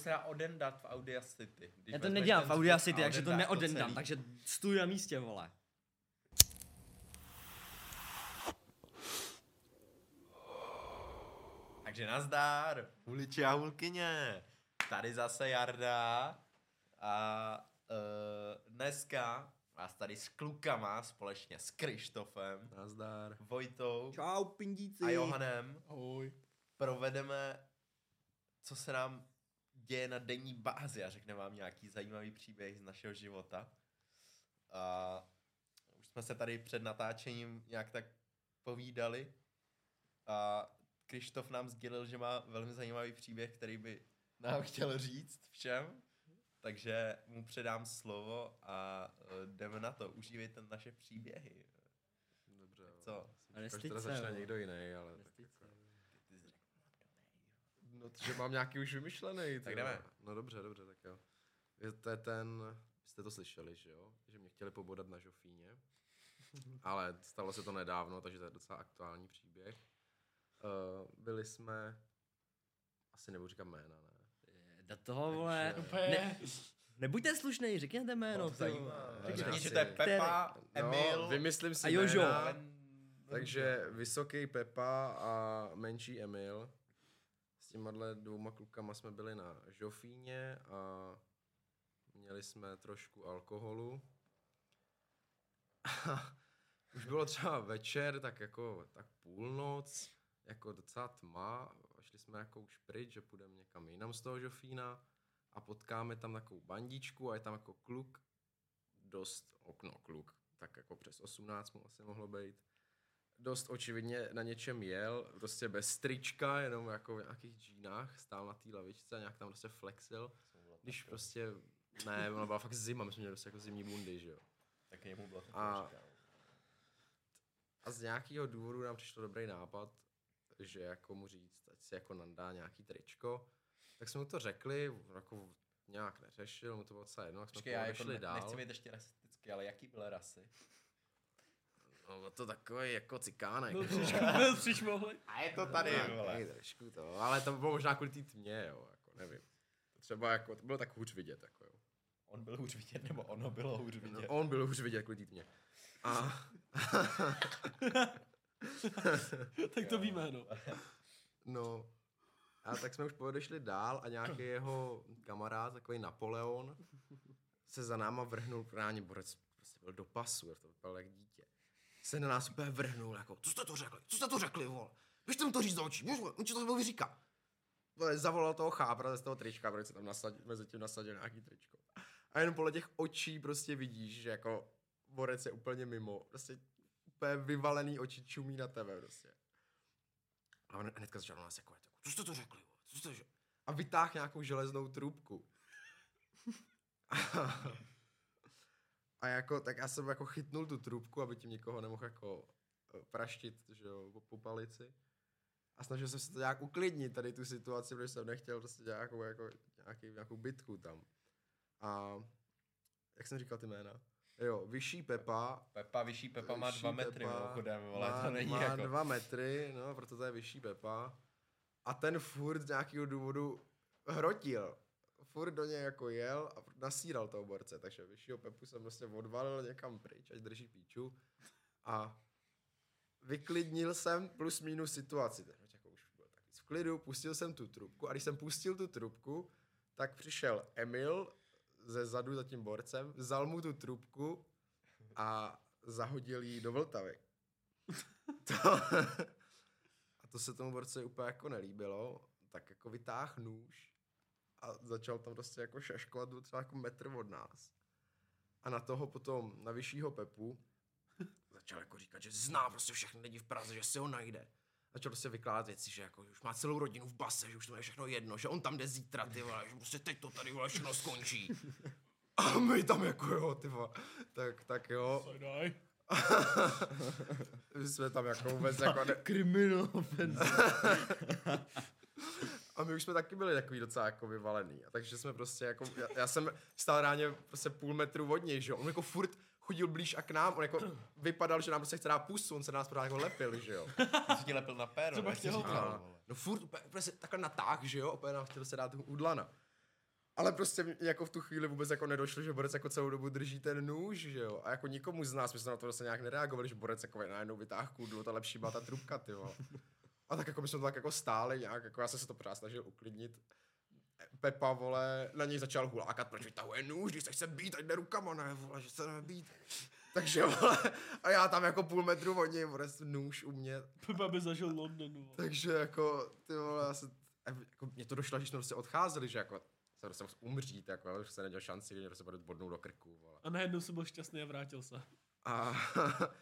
se dá odendat v Audacity. Když Já to nedělám v Audacity, takže to neodendám, celý. takže stůj na místě, vole. Takže nazdár, uliči a hulkyně. Tady zase Jarda a uh, dneska vás tady s klukama společně s Krištofem, Nazdar. Vojtou Čau, pindíci. a Johanem Ahoj. provedeme, co se nám děje na denní bázi a řekneme vám nějaký zajímavý příběh z našeho života. A už jsme se tady před natáčením nějak tak povídali a Krištof nám sdělil, že má velmi zajímavý příběh, který by nám chtěl říct všem. Takže mu předám slovo a eh, jdeme na to. Užívejte naše příběhy. Dobře. jo. Co? Nestiď teda se, začne někdo jiný, ale tak Nestiď jako, Ty jsi řekl, no, že mám nějaký už vymyšlený. Tak jdeme. No dobře, dobře, tak jo. Je to je ten, jste to slyšeli, že jo? Že mě chtěli pobodat na žofíně. ale stalo se to nedávno, takže to je docela aktuální příběh. Uh, byli jsme, asi nebudu říkat jména, ne? Do toho, vole. Ne, nebuďte slušnej, řekněte jméno. Řekněte že to je Pepa, Emil No, vymyslím si a Jožo. jména. Takže vysoký Pepa a menší Emil. Těma dvouma klukama jsme byli na Žofíně a měli jsme trošku alkoholu. Už bylo třeba večer, tak jako tak půlnoc, jako docela tma. A šli jsme jako už pryč, že půjdeme někam jinam z toho Žofína a potkáme tam takovou bandičku a je tam jako kluk, dost, okno kluk, tak jako přes 18 mu asi mohlo být dost očividně na něčem jel, prostě bez trička, jenom jako v nějakých džínách, stál na té lavičce a nějak tam prostě flexil, když prostě, ne, ono byla fakt zima, my jsme měli prostě jako zimní bundy, že jo. Tak jemu bylo to A-. A z nějakého důvodu nám přišel dobrý nápad, že jako mu říct, ať si jako nandá nějaký tričko, tak jsme mu to řekli, jako nějak neřešil, mu to bylo docela jedno, tak jsme Počkej, já jako ne, dál. nechci být ještě rasistický, ale jaký byl rasy? No, bylo to takový jako cikánek. Byl no. příš- Byl příšmohlý. A je to tady, Takový trošku to, ale to bylo možná kvůli té tmě, jo, jako nevím. Třeba jako, to bylo tak hůř vidět, jako jo. On byl hůř vidět, nebo ono bylo hůř No, vidět? on byl hůř vidět kvůli té tmě. A, tak to víme, no. no, a tak jsme už odešli dál a nějaký jeho kamarád, takový Napoleon, se za náma vrhnul, právě borec prostě byl do pasu, to vypadalo jak dítě. Se na nás úplně vrhnul, jako, co jste to řekli, co jste to řekli, vole, běžte mu to říct do očí, běž, on to vyříká. Vole, Zavolal toho chápra z toho trička, protože se tam nasadil, mezi tím nasadil nějaký tričko. A jen podle těch očí prostě vidíš, že jako borec je úplně mimo. Prostě úplně vyvalený oči čumí na tebe prostě. A on hnedka začal na nás jako, jako co jste to řekli, vole? co jste řekli? A vytáhl nějakou železnou trubku. a jako, tak já jsem jako chytnul tu trubku, aby tím nikoho nemohl jako eh, praštit, že jo, po, palici. A snažil jsem se to nějak uklidnit, tady tu situaci, protože jsem nechtěl prostě nějakou, jako, nějaký, nějakou bitku tam. A jak jsem říkal ty jména? Jo, vyšší Pepa. Pepa, vyšší Pepa má vyšší dva metry, Pepa mimochodem, ale má, to není má jako... dva metry, no, proto to je vyšší Pepa. A ten furt z nějakého důvodu hrotil. Furt do něj jako jel a nasíral toho borce, takže vyššího Pepu jsem prostě odvalil někam pryč, ať drží píču. A vyklidnil jsem plus minus situaci. Takže jako už byl tak víc v klidu, pustil jsem tu trubku a když jsem pustil tu trubku, tak přišel Emil ze zadu za tím borcem, vzal mu tu trubku a zahodil ji do Vltavy. To, a to se tomu borci úplně jako nelíbilo, tak jako vytáh nůž a začal tam prostě jako šaškovat, byl třeba jako metr od nás. A na toho potom, na vyššího Pepu, začal jako říkat, že zná prostě všechny lidi v Praze, že si ho najde. Začal prostě vykládat věci, že jako že už má celou rodinu v base, že už to je všechno jedno, že on tam jde zítra, ty vole, že prostě teď to tady vole všechno skončí. A my tam jako jo, ty vole. Tak, tak jo. my jsme tam jako vůbec jako ne... Criminal offense. A my už jsme taky byli takový docela jako vyvalený. A takže jsme prostě jako, já, já jsem stál ráně prostě půl metru od něj, že jo. On jako furt chodil blíž a k nám, on jako vypadal, že nám prostě chce dát pusu, on se na nás pořád jako lepil, že jo. Ty jsi ti lepil na péro, Třeba chtěl. no furt úplně, úplně se takhle natáh, že jo, úplně nám chtěl se dát udlana. Ale prostě mě jako v tu chvíli vůbec jako nedošlo, že Borec jako celou dobu drží ten nůž, že jo. A jako nikomu z nás, my jsme na to vlastně nějak nereagovali, že Borec jako najednou vytáhl kudlu, to lepší byla ta trubka, ty vole. A tak jako my jsme to tak jako stáli nějak, jako já jsem se to pořád snažil uklidnit. Pepa, vole, na něj začal hulákat, proč vytahuje nůž, když se chce být, ať jde rukama, ne, vole, že se být. Takže, vole, a já tam jako půl metru od něj, vole, nůž u mě, Pepa by zažil London, vole. takže jako, ty vole, já se, jako, mě to došlo, když jsme prostě odcházeli, že jako, se prostě mohl umřít, jako, že se neděl šanci, že prostě bude bodnout do krku, vole. A najednou jsem byl šťastný a vrátil se. A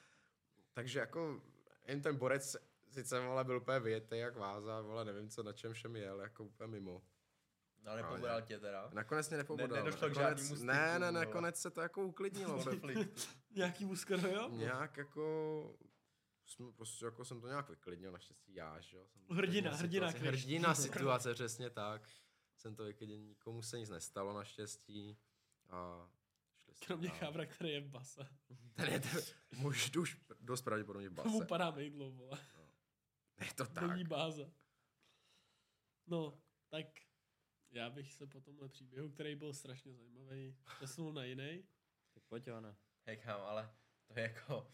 takže jako jen ten borec sice vole byl úplně vyjetý jak váza, vole nevím co na čem všem jel, jako úplně mimo. No, nepobral tě teda. Nakonec mě nepobodal. Ne- nedošlo k žádnému styku, Ne, ne, nakonec se to jako uklidnilo. Nějaký muskar, jo? nějak jako jsme prostě jako jsem to nějak vyklidnil, naštěstí já, že jo. Jsem Hrdina, hrdina situaci. Kriš. Hrdina situace, přesně tak. Jsem to vyklidnil, nikomu se nic nestalo naštěstí. A šli jsme Kromě dál. chábra, který je v base. Ten je ten, muž už dost pravděpodobně v Tomu base. padá mejdlo, vole. Je to tak. Denní báze. No, tak já bych se po tomhle příběhu, který byl strašně zajímavý, přesunul na jiný. Tak pojď, Johana. Hej, kam, ale to je jako...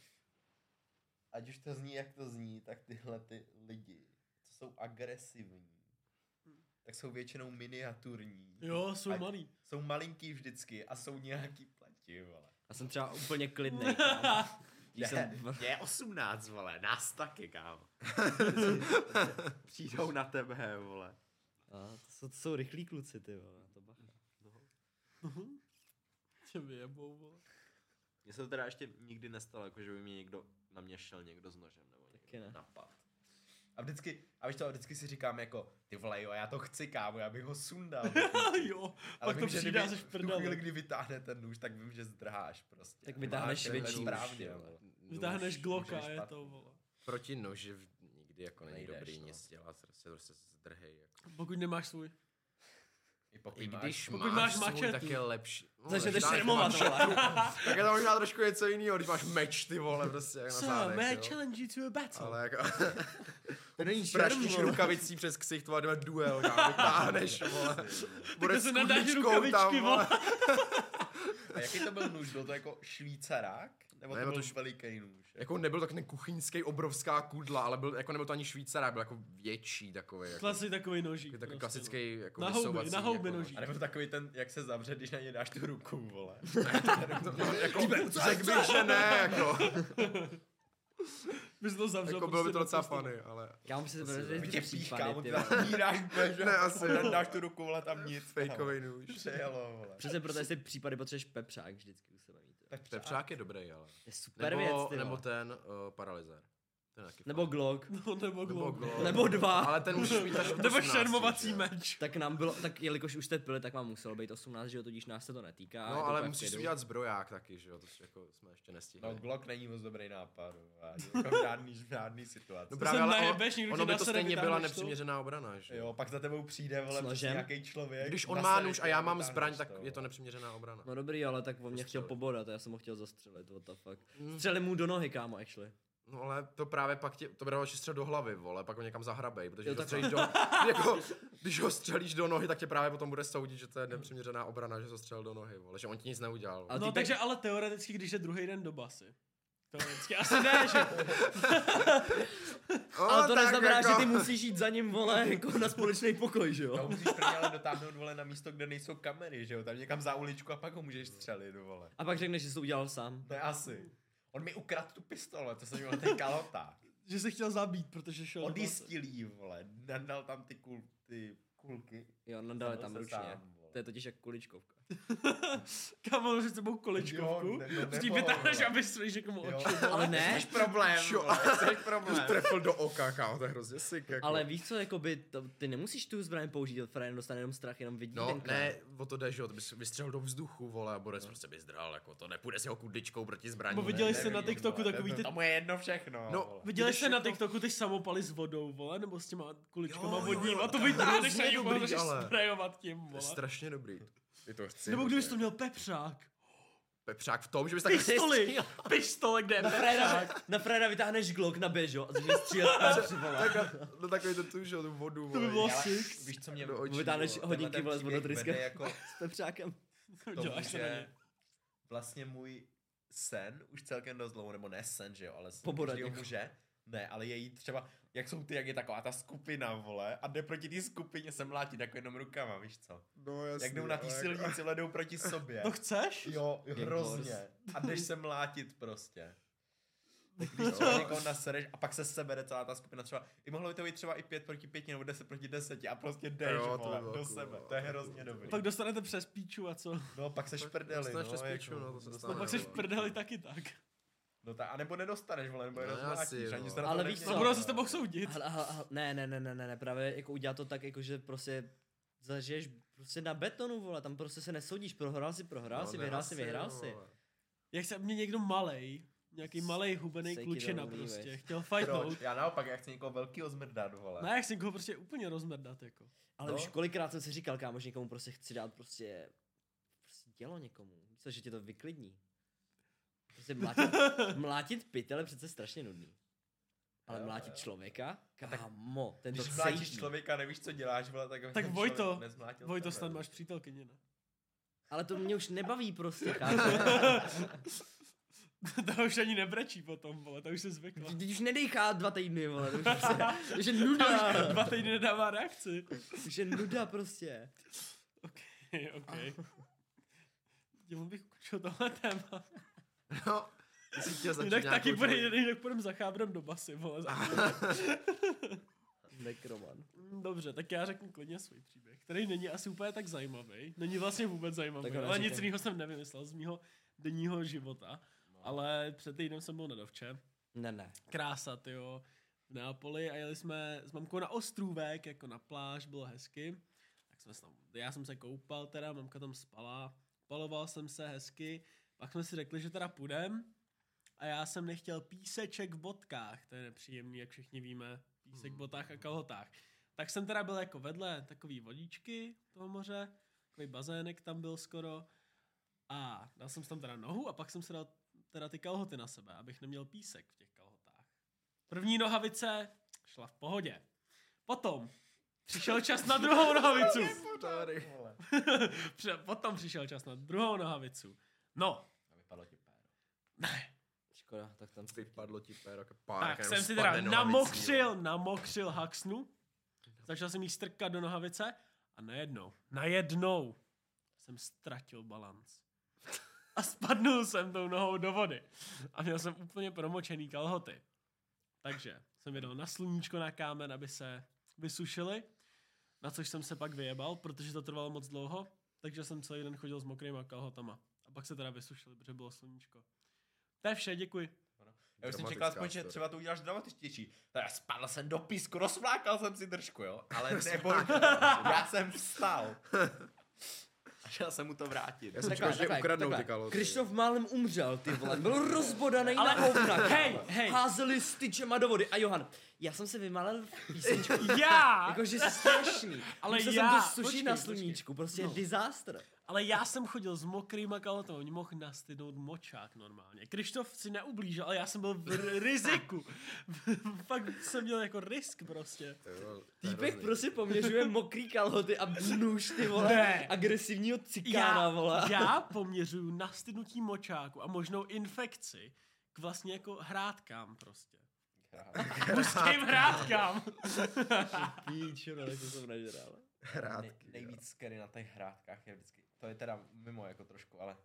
Ať už to zní, jak to zní, tak tyhle ty lidi, co jsou agresivní, tak jsou většinou miniaturní. Jo, jsou malý. Jsou malinký vždycky a jsou nějaký pleti, vole. Já jsem třeba úplně klidný. Když jsem, Mě je 18, vole, nás taky, kámo. Přijdou na tebe, vole. a, to, jsou, to jsou rychlí kluci, ty vole. To bacha. Tě vyjebou, vole. Mně se to teda ještě nikdy nestalo, jako že by mě někdo na mě šel někdo s nožem, nebo někdo. Taky ne. Napad. A vždycky, a víš to, vždycky si říkám jako, ty vole, jo, já to chci, kámo, já bych ho sundal. jo, Ale pak vím, to že přijde jsi v v tu chvíli, kdy vytáhne ten nůž, tak vím, že zdrháš prostě. Tak vytáhneš větší správně. Vytáhneš Glocka a nůž je to, vole. Proti noži nikdy jako není Nejdeš, dobrý no. nic dělat, prostě, prostě zdrhej. Jako. Pokud nemáš svůj. I pokud I máš když Pokud máš, máš svůj, mačetu. tak je lepší. No, máš šermovat. Tak je to možná trošku něco jiného, když máš meč, ty vole, prostě jak na So, zádech, may I jo. challenge you to a battle? Ale jako... To není Praštíš šerm, vole. rukavicí přes ksicht, vole, jdeme duel, kámo, vytáhneš, vole. Bude se nadáš kudličkou rukavičky, vole. A jaký to byl nůž? Byl to jako švýcarák? Nebo Ne, to byl byl to š- veliký nůž? Jako nebyl tak ten kuchyňský obrovská kudla, ale byl, jako nebyl to ani švýcarák, byl jako větší takový. Jako, Klasi takový nožík. takový prostě, klasický jako Na houby, na houby jako, nožík. A nebo takový ten, jak se zavře, když na něj dáš tu ruku, vole. No, jako, řekl bych, že ne, jako, no. Bys to zavřel jako bylo by prostě to do docela funny, ale to Asi bude jo. By ty tě píchá, tam dáš že? Ne, asi dáš tu ruku, vole, tam nic. fejkový nůž. Přejelo, vole. Přesně proto, jestli případy potřebuješ pepřák vždycky u sebe jo. Pepřák je dobrý, ale. Je super Nebo, věc, ty nebo ten uh, paralyzer. Nebo. Glock. No, nebo Nebo glob. Glock. Nebo dva. Ale ten mít až Nebo 18, šermovací meč. Tak nám bylo, tak jelikož už jste pili, tak vám muselo být 18, že jo, tudíž nás se to netýká. No, to ale musíš si udělat zbroják taky, že jo, to jako jsme ještě nestihli. No, Glock není moc dobrý nápad. Jako žádný, v žádný situaci. No To právě, ale najebeš, ono, někdo ono by to stejně byla nepřiměřená obrana, že Jo, pak za tebou přijde, vole, nějaký člověk. Když on má nůž a já mám zbraň, tak je to nepřiměřená obrana. No dobrý, ale tak on mě chtěl Zastřelit. pobodat, a já jsem ho chtěl zastřelit, what the fuck. Mm. Střeli mu do nohy, kámo, actually. No ale to právě pak tě, to bude další střel do hlavy, vole, pak ho někam zahrabej, protože Jo, když ho, do, jako, když ho střelíš do nohy, tak tě právě potom bude soudit, že to je nepřiměřená obrana, že ho střelil do nohy, vole, že on ti nic neudělal. No, týpek- takže ale teoreticky, když je druhý den do basy. Teoreticky asi ne, že? O, Ale to neznamená, jako- že ty musíš jít za ním, vole, jako na společný pokoj, že jo? musíš prvně ale dotáhnout, vole, na místo, kde nejsou kamery, že jo? Tam někam za uličku a pak ho můžeš střelit, vole. A pak řekneš, že jsi to udělal sám. To je asi. On mi ukradl tu pistole, to jsem měl ten kalota. že se chtěl zabít, protože šel. Odjistil jí, vole. Nadal tam ty, kul, ty kulky. Jo, nadal je tam ručně. sám. To je totiž jak kuličkovka. Kámo, že s tebou kolečkovku. No, nebo, vytáhneš, aby svíš někomu Jo. oči. Ale ne, Jsi problém, jsi problém. Trefil do oka, kámo, to je hrozně sick, jako. ale víš co, jakoby, to, ty nemusíš tu zbraň použít, frajer dostane jenom strach, jenom vidí No, ten krám. ne, o to jde, že jo, to bys vystřelil do vzduchu, vole, a Borec prostě by zdral, jako to nepůjde s jeho kudličkou proti zbraní. Bo viděli jste na TikToku vole, takový to- ty- Tomu je jedno všechno, No, vole. Viděli jste na TikToku ty samopaly s vodou, vole, nebo s těma kuličkama Jo, jo, vodním a to to vytáhneš a ale- sprayovat tím, To je vole. strašně dobrý. Je to chci. Nebo když to měl pepřák. Pepřák v tom, že bys taky Pistoli! Pistole, kde je Na Freda, na Freda vytáhneš Glock na bežo a začneš střílet na přivolat. tak no takový to tu, že jo, tu vodu. To by vole. bylo sick. víš, co mě Do očí, Vytáhneš vole. hodinky tenhle vole s ten příběh vodotryskem vede jako s pepřákem. tomu, Děláš to na že ně. vlastně můj sen už celkem dost dlouho, nebo ne sen, že jo, ale sen Pobodat každého někoho. muže, ne, ale její třeba, jak jsou ty, jak je taková ta skupina, vole, a jde proti té skupině se mlátí jako jenom rukama, víš co? No jasný, Jak jdou na té ale silnici, ale jdou proti sobě. To chceš? Jo, hrozně. A jdeš se mlátit prostě. Když třeba někoho nasereš a pak se sebere celá ta skupina třeba, i mohlo by to být třeba i 5 proti 5 nebo 10 proti 10 a prostě jdeš, Jo, vole, bylo do cool, sebe. no, To je to je hrozně dobrý. Pak dostanete přes píču a co? No, pak seš v prdeli, Dostaneš no, přes jako, píču, no, to se dostaneš- stane, No pak seš prdeli taky tak. No ta, a nebo nedostaneš, vole, nebo je No, rozmlátíš, asi, ani no. se na to Ale víš nemění. co? No budou se s tebou soudit. Hele, ne, ne, ne, ne, ne, ne, právě jako udělat to tak, jako že prostě zažiješ prostě na betonu, vole, tam prostě se nesoudíš, prohrál si, prohrál No, si, ne, vyhrál si, vyhrál no, si. vole. Jak se mě někdo malej, nějaký malej hubený klučina prostě, it. chtěl fightnout. Proč? Já naopak, já chci někoho velkýho zmrdat, vole. Ne, jak jsem ho prostě úplně rozmrdat, jako. Ale No. už kolikrát jsem si říkal, kámo, že někomu prostě chci dát prostě, prostě dělo někomu. Víš co, že tě to vyklidní. Prostě mlátit, mlátit pytel je přece strašně nudný. Ale Jo, mlátit jo. člověka, kámo, ten to Když mlátíš cítí. člověka, nevíš, co děláš, vole, tak Tak ten Vojto, Vojto, snad máš přítelkyni, ne? Ale to mě už nebaví prostě, chápu. to už ani nebrečí potom, vole, to už se zvykla. Teď už nedejchá dva týdny, vole, to už, prostě, to už je nuda. Dva týdny nedává reakci. Už je nuda prostě. OK, OK. Dělal bych ukončil tohle téma. No, chtěl začít Jinak taky bude, jinak půjdeme za chábrem do basy, vole. Nekroman. Mm, Dobře, tak já řeknu klidně svůj příběh, který není asi úplně tak zajímavý. Není vlastně vůbec zajímavý, Tak ale nic jiného jsem nevymyslel z mýho denního života. Ale před týdnem jsem byl na dovče. Ne, ne. Krása, jo. V Neapoli a jeli jsme s mamkou na ostrůvek, jako na pláž, bylo hezky. Tak jsme se tam, já jsem se koupal teda, mamka tam spala, paloval jsem se hezky, pak jsme si řekli, že teda půjdem a já jsem nechtěl píseček v botkách, to je nepříjemný, jak všichni víme, písek v botách a kalhotách. Tak jsem teda byl jako vedle takový vodičky toho moře, takový bazének tam byl skoro a dal jsem si tam teda nohu a pak jsem si dal teda ty kalhoty na sebe, abych neměl písek v těch kalhotách. První nohavice šla v pohodě. Potom přišel čas na druhou nohavicu. Potom přišel čas na druhou nohavicu. No, A vypadlo ti péro. ne. Škoda, tak tam Vypadlo ti péro, jako pár. Tak jsem si teda namokřil, namokřil haxnu. Začal jsem jí strkat do nohavice a najednou, najednou jsem ztratil balanc. A spadnul jsem tou nohou do vody. A měl jsem úplně promočený kalhoty. Takže jsem je dal na sluníčko na kámen, aby se vysušily. Na což jsem se pak vyjebal, protože to trvalo moc dlouho. Takže jsem celý den chodil s mokrýma kalhotama. Pak se teda vysušily, protože bylo sluníčko. To je vše, děkuji. Já už jsem čekal aspoň, že třeba to uděláš dramatičtější. Tak spadl jsem do písku, rozflákal jsem si držku, jo? Ale nebo já jsem vstal. A šel jsem mu to vrátit. Já jsem čekal, že ukradnou ty kalhoty. Krištof málem umřel, ty vole. Byl rozbodaný Ale- na hovna. Hej, hej. Házeli styčema do vody. A Johan, já jsem se vymalil v písničku. Já! Jakože strašný. Ale Musel já- jsem to sušit počkej, na sluníčku, prostě No. disaster. Ale já jsem chodil s mokrýma kalhotama, oni mohl nastydnout močák normálně. Krištof si neublížil, ale já jsem byl v r- riziku. Fakt jsem měl jako risk prostě. Týpek prostě poměřuje mokrý kalhoty a nůž, ty vole, Ne. agresivního cikána, Já, vole. já poměřuju nastydnutí močáku a možnou infekci k vlastně jako hrádkám prostě. Mužským hrádkám. Píčo, no, to jsem nežral. Hrádky, Nej, nejvíc scary na těch hrádkách je vždycky, to je teda mimo jako trošku, ale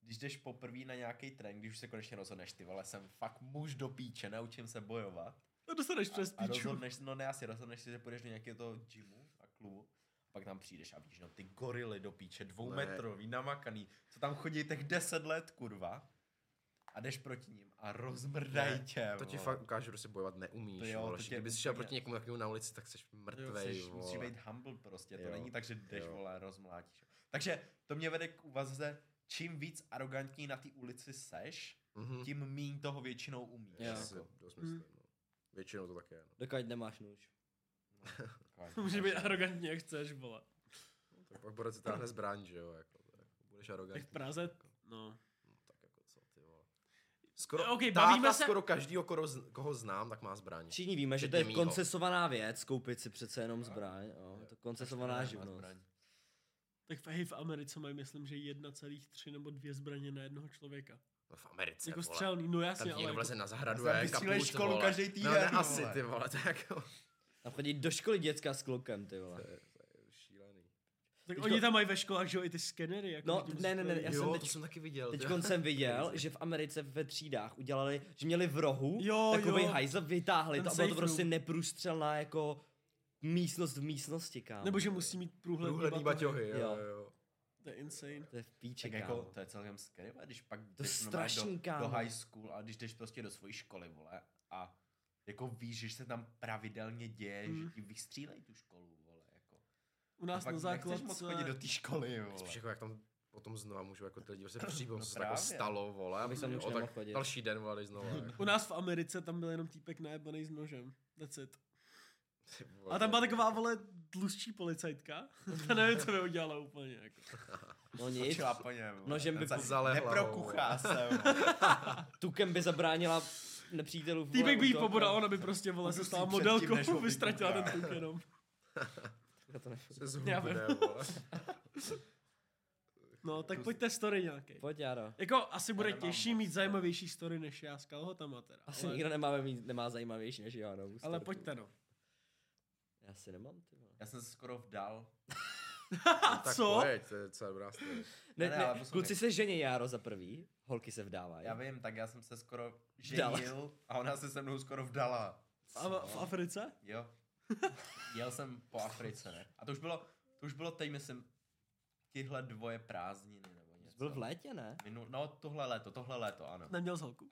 když jdeš poprvé na nějaký trénink, když už se konečně rozhodneš, ty vole, jsem fakt muž do píče, naučím se bojovat. To dostaneš přes A píču. rozhodneš, no ne asi, rozhodneš si, že půjdeš do nějakého toho gymu a klubu. A pak tam přijdeš a víš, no ty gorily do píče, dvoumetrový, namakaný, co tam chodí těch deset let, kurva. A jdeš proti ním a rozmrdají Ne, tě, To ti vole. fakt ukáže, že se bojovat neumíš. To jo, vole. to tě Kdybys šel úplně- proti někomu takovému na ulici, tak jsi Jo, mrtvej. Jseš, musíš vole. být humble prostě, to Jo. není tak, že jdeš, Jo. vole, rozmlátíš. Takže to mě vede k úvaze, čím víc arrogantní na té ulici seš, Mhm. tím míň toho většinou umíš. Jo. Asi, Jako. dost myslím, no. Většinou to tak je. No. Dokud nemáš nůž. Taková- Může být arrogantní, jak chceš, vole. Tak pak si táhne zbraň, že jo. Jako, to je- budeš Tak arrogantní. v Praze, no. tak Skoro, Ok, táta bavíme se- skoro každýho, koho, z- koho znám, tak má zbraň. Všichni víme, že to je koncesovaná věc, koupit si přece jenom zbraň. Jo. Je to koncesovaná živnost. Tak hej, v Americe mají, myslím, že 1,3 nebo 2 zbraně na jednoho člověka. No v Americe, Jako vole. střelný, no Tam jasně, ti ale někdo jako, vleze na zahradu Tam a je vystřílej kaput, školu vole. každý No týden, ne, vole. asi, ty vole, to je jako... Tam chodí do školy děcka s klukem, ty vole. To je, to je šílený. tak teďko- oni tam mají ve školách, že jo, i ty skenery. Jako No, tím ne, ne, ne, já jo, jsem to teď- jsem taky viděl. Teď ty- jsem viděl, že v Americe ve třídách udělali, že měli v rohu Jo, takový jo. hajzl, vytáhli Ten to a bylo to safe prostě neprůstřelná jako místnost v místnosti, kámo. Nebo že musí mít průhledný, Průhledný baťohy, jo, Jo. jo. To je insane. To je v píči, Tak jako, to je celkem scary, když pak To jdeš strašný, do, kámo. do high school a když jdeš prostě do svojí školy, vole, a jako víš, že se tam pravidelně děje, Hmm. že ti vystřílej tu školu, vole, jako. U nás a na nechceš moc chodit do základce... té školy, vole. Spíš jako jak tam potom znova můžu jako ty lidi prostě přijít, No co se to jako právě. stalo, vole. Abych tam o, tak chodit. další den, vole, znova. jako. U nás v Americe tam byl jenom týpek najebaný s nožem. That's it. A tam byla taková, vole, tlustší policajtka. Ta nevím, co by udělala úplně, jako. No nic, Točila po něm, vole. Nožem by zalehla, Neprokuchá se, tukem by zabránila nepřítelu. vole, Týpek by jí pobodal, no. ona by prostě, vole, se stala modelkou, vystratila ten tuk jenom. Já to nefunguje. Se zhubne, Já vím. vole. No, tak pojďte story nějaký. Pojď, Jaro. Jako, asi bude nemám těžší mít no. zajímavější story než já s kalhotama teda. Asi ale, nikdo nemáme mít, nemá zajímavější než já, no. ale pojďte no. Já si nemám, ty vole. Já jsem se skoro vdal. Tak Co? pojď, to je docela dobrá. Ne, Ne, ne, ne, kluci se žení Járo za prvý, holky se vdávají. Já vím, tak já jsem se skoro Vdal. ženil a ona se se mnou skoro vdala. A v, v Africe? Jo. Jel jsem po Africe, ne? A to už bylo, to už bylo teď, myslím, tyhle dvoje prázdniny nebo něco. Byl v létě, ne? Minul, no tohle léto, tohle léto, ano. Neměl z holku.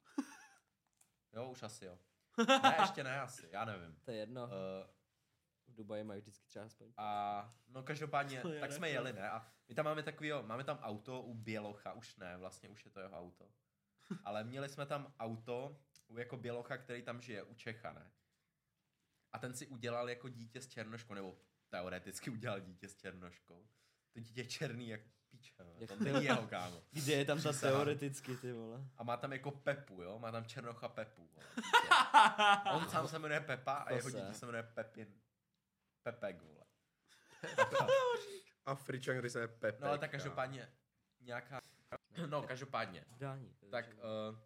Jo, už asi jo. Ne, ještě ne asi, já nevím. To je jedno. Uh, Dubaji mají vždycky třeba aspoň. a no každopádně, To je tak jsme rekord. jeli, ne? A my tam máme takovýho, máme tam auto u Bělocha, už ne, vlastně už je to jeho auto. Ale měli jsme tam auto u jako Bělocha, který tam žije, u Čecha, ne? A ten si udělal jako dítě s černoškou, nebo teoreticky udělal dítě s černoškou. To dítě je černý jak píče, ne? Jak to není jeho kámo. Kde je tam ta teoreticky, ty vole? A má tam jako Pepu, jo? Má tam černocha Pepu, vole. On sám se jmenuje Pepa a jeho dítě se jmenuje Pepin. Pepek, vole. Afričan, který se jmenuje Pepe. No ale tak každopádně nějaká... No, každopádně. Vdání. Tak uh,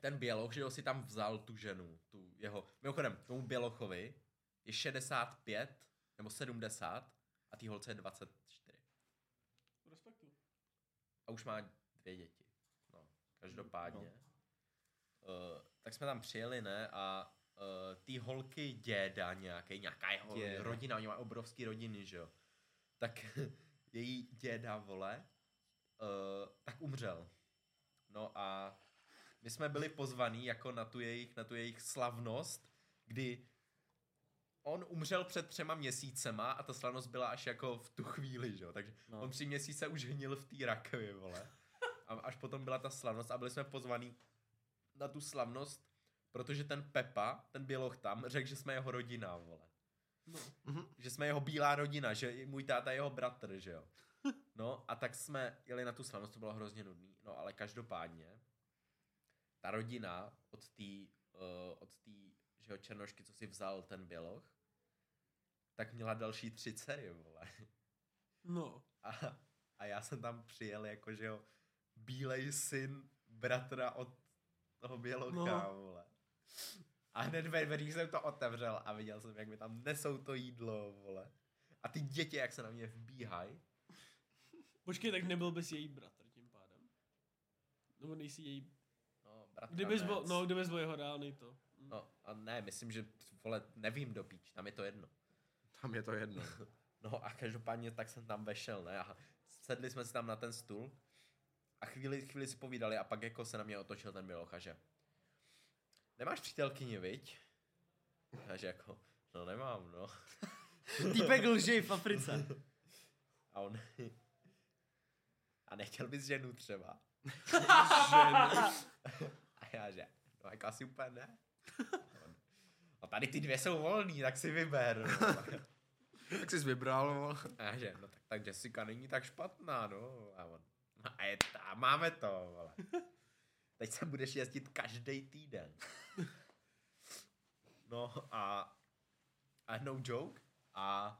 ten Běloch, že jo, si tam vzal tu ženu, tu jeho... Mimochodem, tomu Bělochovi je 65 nebo 70 a té holce je 24. Respektu. A už má dvě děti. No, každopádně. No. Uh, tak jsme tam přijeli, ne, a uh, ty holky děda nějaký, nějaká jeho Děda. rodina, oni mají obrovský rodiny, že jo. Tak její děda, vole, uh, tak umřel. No a my jsme byli pozvaní jako na tu jejich, na tu jejich slavnost, kdy on umřel před třema měsícema a ta slavnost byla až jako v tu chvíli, že jo. Takže No. no. on tři měsíce už hnil v té rakvi, vole. A až potom byla ta slavnost a byli jsme pozvaní na tu slavnost, protože ten Pepa, ten Běloch tam, řekl, že jsme jeho rodina, vole. No. Že jsme jeho bílá rodina, že můj táta je jeho bratr, že jo. No a tak jsme jeli na tu slavnost, to bylo hrozně nudný. No ale každopádně, ta rodina od té, uh, od té, že jo, černošky, co si vzal ten Běloch, tak měla další tři dcery, vole. No. A, a já jsem tam přijel jako, že jo, bílej syn bratra od toho Bělocha, No. no. vole. A hned ve dveřích jsem to otevřel a viděl jsem, jak mi tam nesou to jídlo, vole. A ty děti, jak se na mě vbíhají. Počkej, tak nebyl bys její bratr tím pádem? Nebo nejsi její... No, bratra Kdybys byl, no, kdybys byl jeho reálný to. Hm. No, a ne, myslím, že, vole, nevím do píč, tam je to jedno. Tam je to jedno. No a každopádně tak jsem tam vešel, ne? A sedli jsme si tam na ten stůl a chvíli, chvíli si povídali a pak jako se na mě otočil ten Běloch a že nemáš přítelkyni, viď? A že jako, no nemám, no. Týpek lžej v Africe. A on, a nechtěl bys ženu třeba? A já že, no jako asi úplně ne. A on, A tady ty dvě jsou volný, tak si vyber. No. Tak jsi vybral, vole. A já že, no tak, tak Jessica není tak špatná, no. A on, no a je ta, máme to, vole. Teď se budeš jezdit každý týden. No a, a no joke. A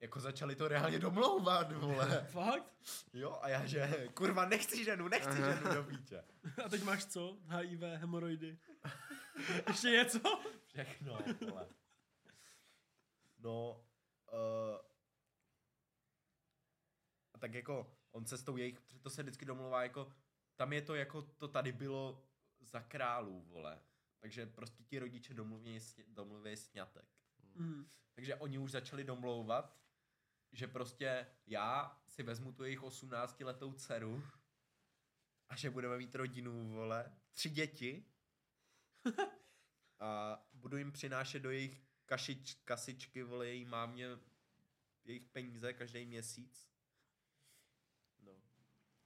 jako začali to reálně domlouvat, vole. Fakt? Jo, a já že, kurva, nechci ženu, nechci ženu do píče. A teď máš co? HIV, hemoroidy. Ještě něco? Všechno, vole. No, uh, a tak jako, on se s tou jejich, protože to se vždycky domluvá jako, tam je to jako, to tady bylo za králů, vole. Takže prostě ti rodiče domluví, domluví sňatek. Mm. Takže oni už začali domlouvat, že prostě já si vezmu tu jejich 18 letou dceru a že budeme mít rodinu, vole, tři děti a budu jim přinášet do jejich kašič, kasičky, vole, její mámě jejich peníze každý měsíc. No.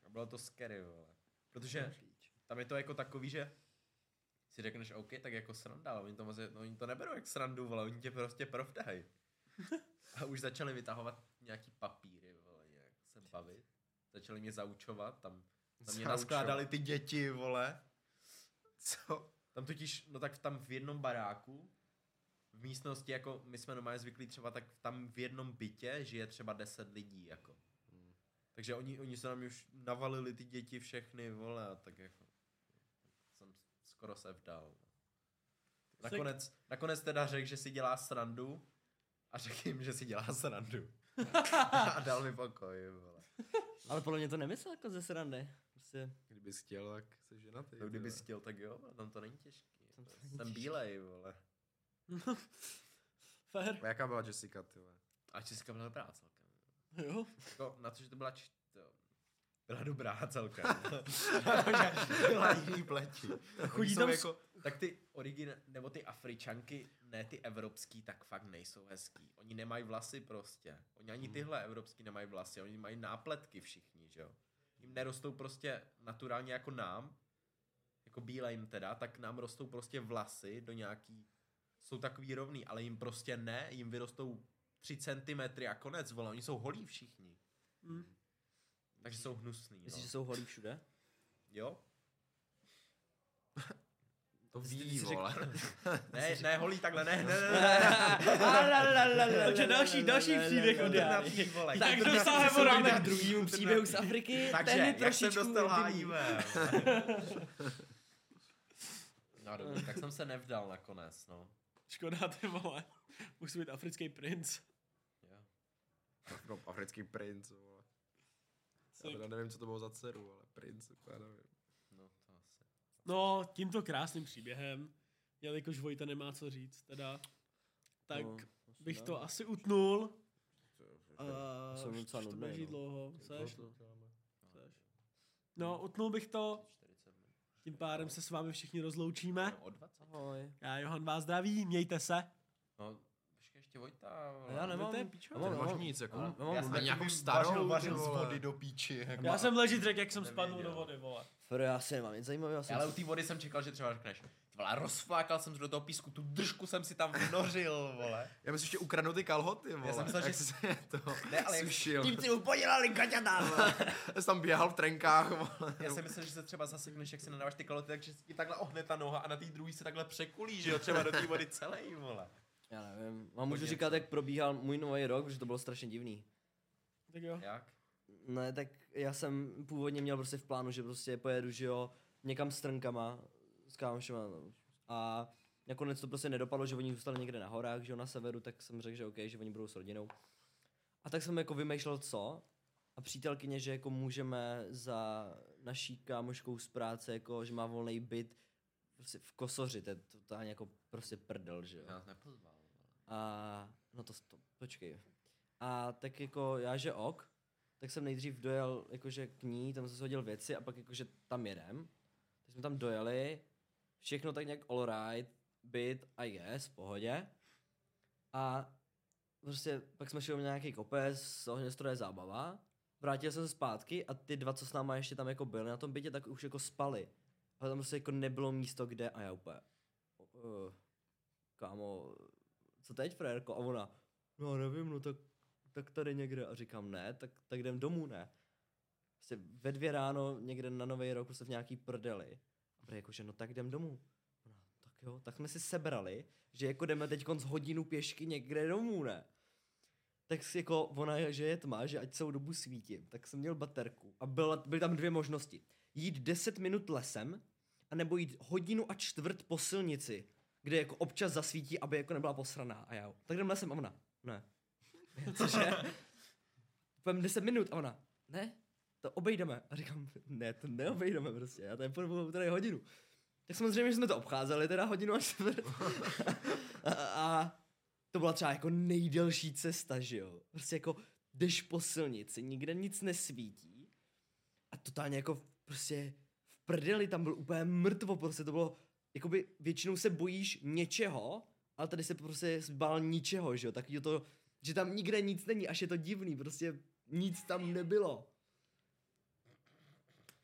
A bylo to scary, vole. Protože tam je to jako takový, že si řekneš, OK, tak jako sranda, ale oni to, moc, no, oni to neberou jak srandu, vole, oni tě prostě provdají. A už začali vytahovat nějaký papíry, vole, nějak se bavit. Začali mě zaučovat, tam, tam mě naskládali ty děti, vole. Co? Tam totiž, no tak tam v jednom baráku, v místnosti, jako my jsme normálně zvyklí třeba, tak tam v jednom bytě žije třeba 10 lidí, jako. Takže oni, oni se na mě už navalili ty děti všechny, vole, a tak jako jsem skoro se vdal. Nakonec, nakonec teda řekl, že si dělá srandu a řekl jim, že si dělá srandu. a dal mi pokoj, vole. Ale podle mě to nemyslel jako ze srandy. Prostě, Kdybys chtěl, tak jsi ženatý. No, kdyby chtěl, tak jo, ale tam to není těžký. Tam to není jsem těžký. bílej, vole. Fair. A jaká byla Jessica, ty vole? A Česka byla dobrá celkem. Jo. Jako, na to, že to byla č... to, byla dobrá celkem. Že byla jiný pleti. Chodí tam jako, tak ty origin, nebo ty Afričanky, ne ty evropský, tak fakt nejsou hezký. Oni nemají vlasy prostě. Oni ani tyhle evropský nemají vlasy, oni mají nápletky všichni, že jo. Jim nerostou prostě naturálně jako nám, jako bílejm teda, tak nám rostou prostě vlasy do nějaký, jsou takový rovný, ale jim prostě ne, jim vyrostou 3 centimetry a konec, vole, oni jsou holí všichni. Mm. Takže jsou hnusný, myslíš, no. že jsou holí všude? Jo? To Ty ví, jsi vole. Ne, ne, holí takhle, ne, ne, ne, ne. Takže další, další příběh od vole. Tak Alternativní dostáváme jsou k druhému příběhu z Afriky. Takže, jak jsem dostal. HIV? No dobře, tak jsem se nevdal nakonec, no. Škoda, ty vole. Musí být africký princ. Jo. No, africký princ, vole. Já teda nevím, co to bylo za dceru, ale princ, já nevím. No, to asi. No, tímto krásným příběhem, jelikož Vojta nemá co říct, teda, tak No, bych to asi utnul. To jsou Uh, docela už to no. dlouho. Seš? to? Seš. No, utnul bych to, 40 minut. tím pádem se s vámi všichni rozloučíme. No, o 20. Ahoj. Já Johan vás zdraví, mějte se. No, ještě Vojta. vole. Já nemám, to je píčo. já Ty mám, nemáš mám- nic, jako. já mám- Já jsem nějakou starou, vařil, z vody do píči. Jako. Já jsem ležit řekl, jak jsem spadl do vody, vole. Fero, já si nemám nic zajímavého. jsem Ale u té vody jsem čekal, že třeba řekneš, vole, rozflákal jsem se do toho písku, tu držku jsem si tam vnořil, vole. Já myslím, že ukradnu ty kalhoty, vole. jsem myslel, že- se to Ne, ale sušil. Tím si mu podělali kaťata, vole. Já jsem tam běhal v trenkách, vole. Já jsem myslel, že se třeba zasekneš, jak si nadáváš ty kaloty, takže si ti takhle ohne ta noha a na té druhé se takhle překulí, že jo, třeba do té vody celý, vole. Já nevím, vám můžu říkat, jak probíhal můj nový rok, protože to bylo strašně divný. Tak jo. Jak? Ne, tak já jsem původně měl prostě v plánu, že prostě pojedu, že jo, někam s trnkama, s kámošema, no. a nakonec to prostě nedopadlo, že oni zůstali někde na horách, že jo, na severu, tak jsem řekl, že OK, že oni budou s rodinou. A tak jsem jako vymýšlel co, a přítelkyně, že jako můžeme za naší kámoškou z práce, jako, že má volný byt prostě v Kosoři, to je totálně jako prostě prdel, že jo. Já nepozval. A no to, to počkej. A tak jako já, že ok, tak jsem nejdřív dojel jakože k ní, tam jsem si hodil věci a pak jakože tam jedem. Tak jsme tam dojeli, všechno tak nějak all right, byt a yes, v pohodě. A prostě pak jsme šli nějaký kopec, ohňostroje zábava. Vrátil jsem se zpátky a ty dva, co s náma ještě tam jako byli na tom bytě, tak už jako spali. Ale tam prostě jako nebylo místo, kde a já úplně, uh, kámo, co teď, frérko? A ona, no nevím, no tak, tak tady někde. A říkám, ne, tak, tak jdem domů, ne. prostě ve dvě ráno někde na Nový rok prostě v nějaký prdeli. A prý jakože, no tak jdem domů. Ona, tak jo, tak jsme si sebrali, že jako jdeme teď z hodinu pěšky někde domů, ne? Tak si jako ona, že je tma, že ať celou dobu svítím, tak jsem měl baterku a byla, byly tam dvě možnosti. Jít 10 minut lesem, anebo jít hodinu a čtvrt po silnici, kde jako občas zasvítí, aby jako nebyla posraná. A já, tak jdem lesem a ona, ne. Cože? Půjdeme 10 minut a ona, ne, to obejdeme. A říkám, ne, to neobejdeme prostě, já tady půjdu tady hodinu. Tak samozřejmě, že jsme to obcházeli teda hodinu a čtvrt. a, a, to byla třeba jako nejdelší cesta, že jo. Prostě jako jdeš po silnici, nikde nic nesvítí a totálně jako prostě v prdeli tam byl úplně mrtvo, prostě to bylo, jakoby většinou se bojíš něčeho, ale tady se prostě bál ničeho, že jo. Tak to, že tam nikde nic není, až je to divný, prostě nic tam nebylo.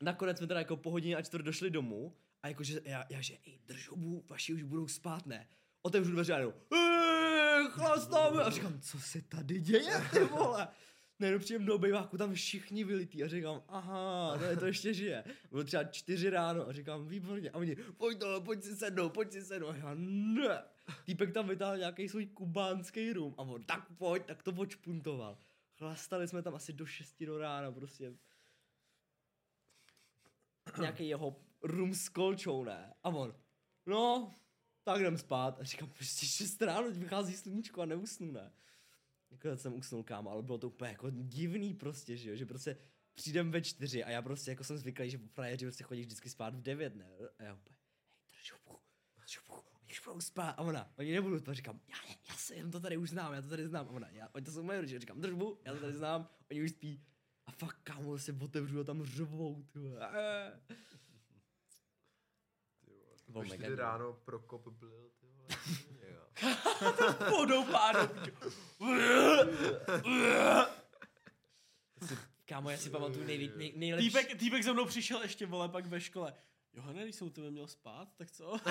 Nakonec jsme teda jako po hodině a čtvrt došli domů a jakože já, já že, ej, drž vaši už budou spát, ne? Otevřu dveře a jenom, "Ej, chlastáme! A říkám, co se tady děje, ty vole? Najednou přijím do obejváku, tam všichni vylitý a říkám, aha, to, je, to ještě žije. Bylo třeba čtyři ráno a říkám, výborně. A oni, pojď to, pojď si sednout, pojď si sednout. A já, ne. Týpek tam vytáhl nějaký svůj kubánský rum a on, tak pojď, tak to počpuntoval. Chlastali jsme tam asi do 6 do rána, prostě. Nějaký jeho rum s kolčou, ne? A on, no, tak jdem spát. A říkám, prostě 6 ráno, vychází sluníčko a neusnu, ne? Nakonec jsem usnul, kámo, ale bylo to úplně jako divný prostě, že jo, že prostě přijdem ve čtyři a já prostě jako jsem zvyklý, že frajeři prostě chodí vždycky spát v devět, ne? A já úplně, hej, drž hubu, drž hubu, oni už budou spát. A ona, oni nebudou spát, říkám, já, já, já se jenom to tady už znám, já to tady znám. A ona, já, oni to jsou moje rodiče, říkám, drž hubu, já to tady znám, oni už spí. A fakt, kámo, se otevřu a tam řvou, ty Bylo po ráno Prokop byl, ty vole. Vodou pádou. Kámo, já si pamatuju nejví, nej, nejlepší. Týpek, týpek za mnou přišel ještě, vole, pak ve škole. Johane, když jsem u tebe měl spát, tak co?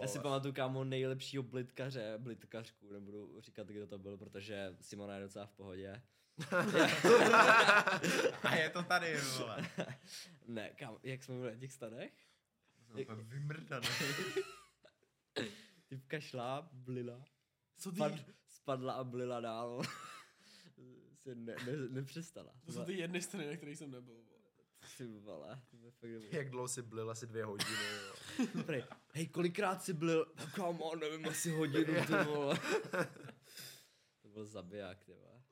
Já si pamatuju, kámo, nejlepšího blitkaře, blitkařku, nebudu říkat, kdo to byl, protože Simona je docela v pohodě. A je to tady, vole. Ne, kámo, jak jsme byli na těch stanech? Úplně vymrdaný. Typka šla, blila, Co ty, spad, spadla a blila dál. Se ne, ne, nepřestala. to jsou ty jedny strany, na kterých jsem nebyl. vole. Ty vole, to bylo fakt dobrý. Jak dlouho si blil, asi dvě hodiny, jo. Prej, hej, kolikrát jsi byl? No kámo, nevím, asi hodinu, ty vole. to byl zabiják, ty vole.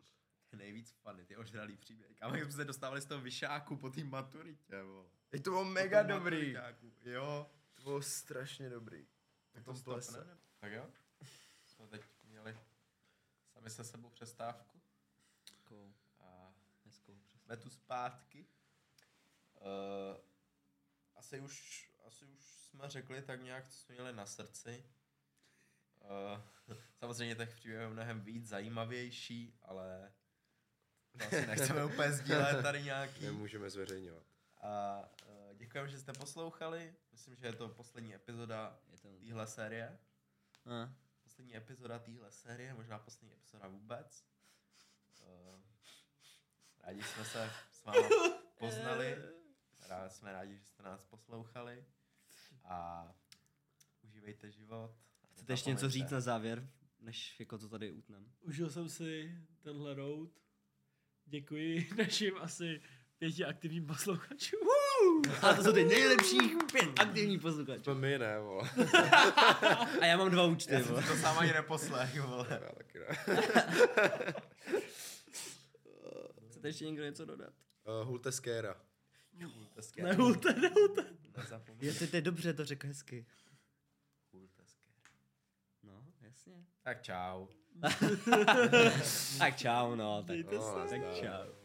Nejvíc funny, ty ožralý příběh. A my jsme se dostávali z toho vyšáku po té maturitě, vole. Ej, to bylo Po mega tom dobrý. Jo. To bylo strašně dobrý. Tak to to stopne. Tak jo. Jsme teď měli sami se sebou přestávku. Takovou A hezkou přes. jsme tu zpátky. Uh, asi už, asi už jsme řekli tak nějak, co jsme měli na srdci. Uh, samozřejmě těch příběhů je mnohem víc zajímavější, ale to asi nechceme úplně sdílet tady nějaký. Nemůžeme zveřejňovat. A uh, děkujeme, že jste poslouchali. Myslím, že je to poslední epizoda téhle série. A, Poslední epizoda téhle série, možná poslední epizoda vůbec. Uh, rádi jsme se s vámi poznali. Rád, jsme rádi, že jste nás poslouchali. A užívejte život. chcete ještě něco říct na závěr, než jako to tady utnem? Užil jsem si tenhle road. Děkuji našim asi pěti aktivním posluchačům. A to jsou ty nejlepších pět aktivních posluchačů. To my ne, vole. A já mám dva účty, Já jsem to sám ani neposlech, vole. Já taky ne. Chcete ještě někdo něco dodat? Uh, Hulte Skera. Hulteské. Nehulte, nehulte. Nezapomeňte. Jo, to, to je dobře, to řekl hezky. No, jasně. Tak čau. tak čau, no. Tak, Mějte No, se. tak čau.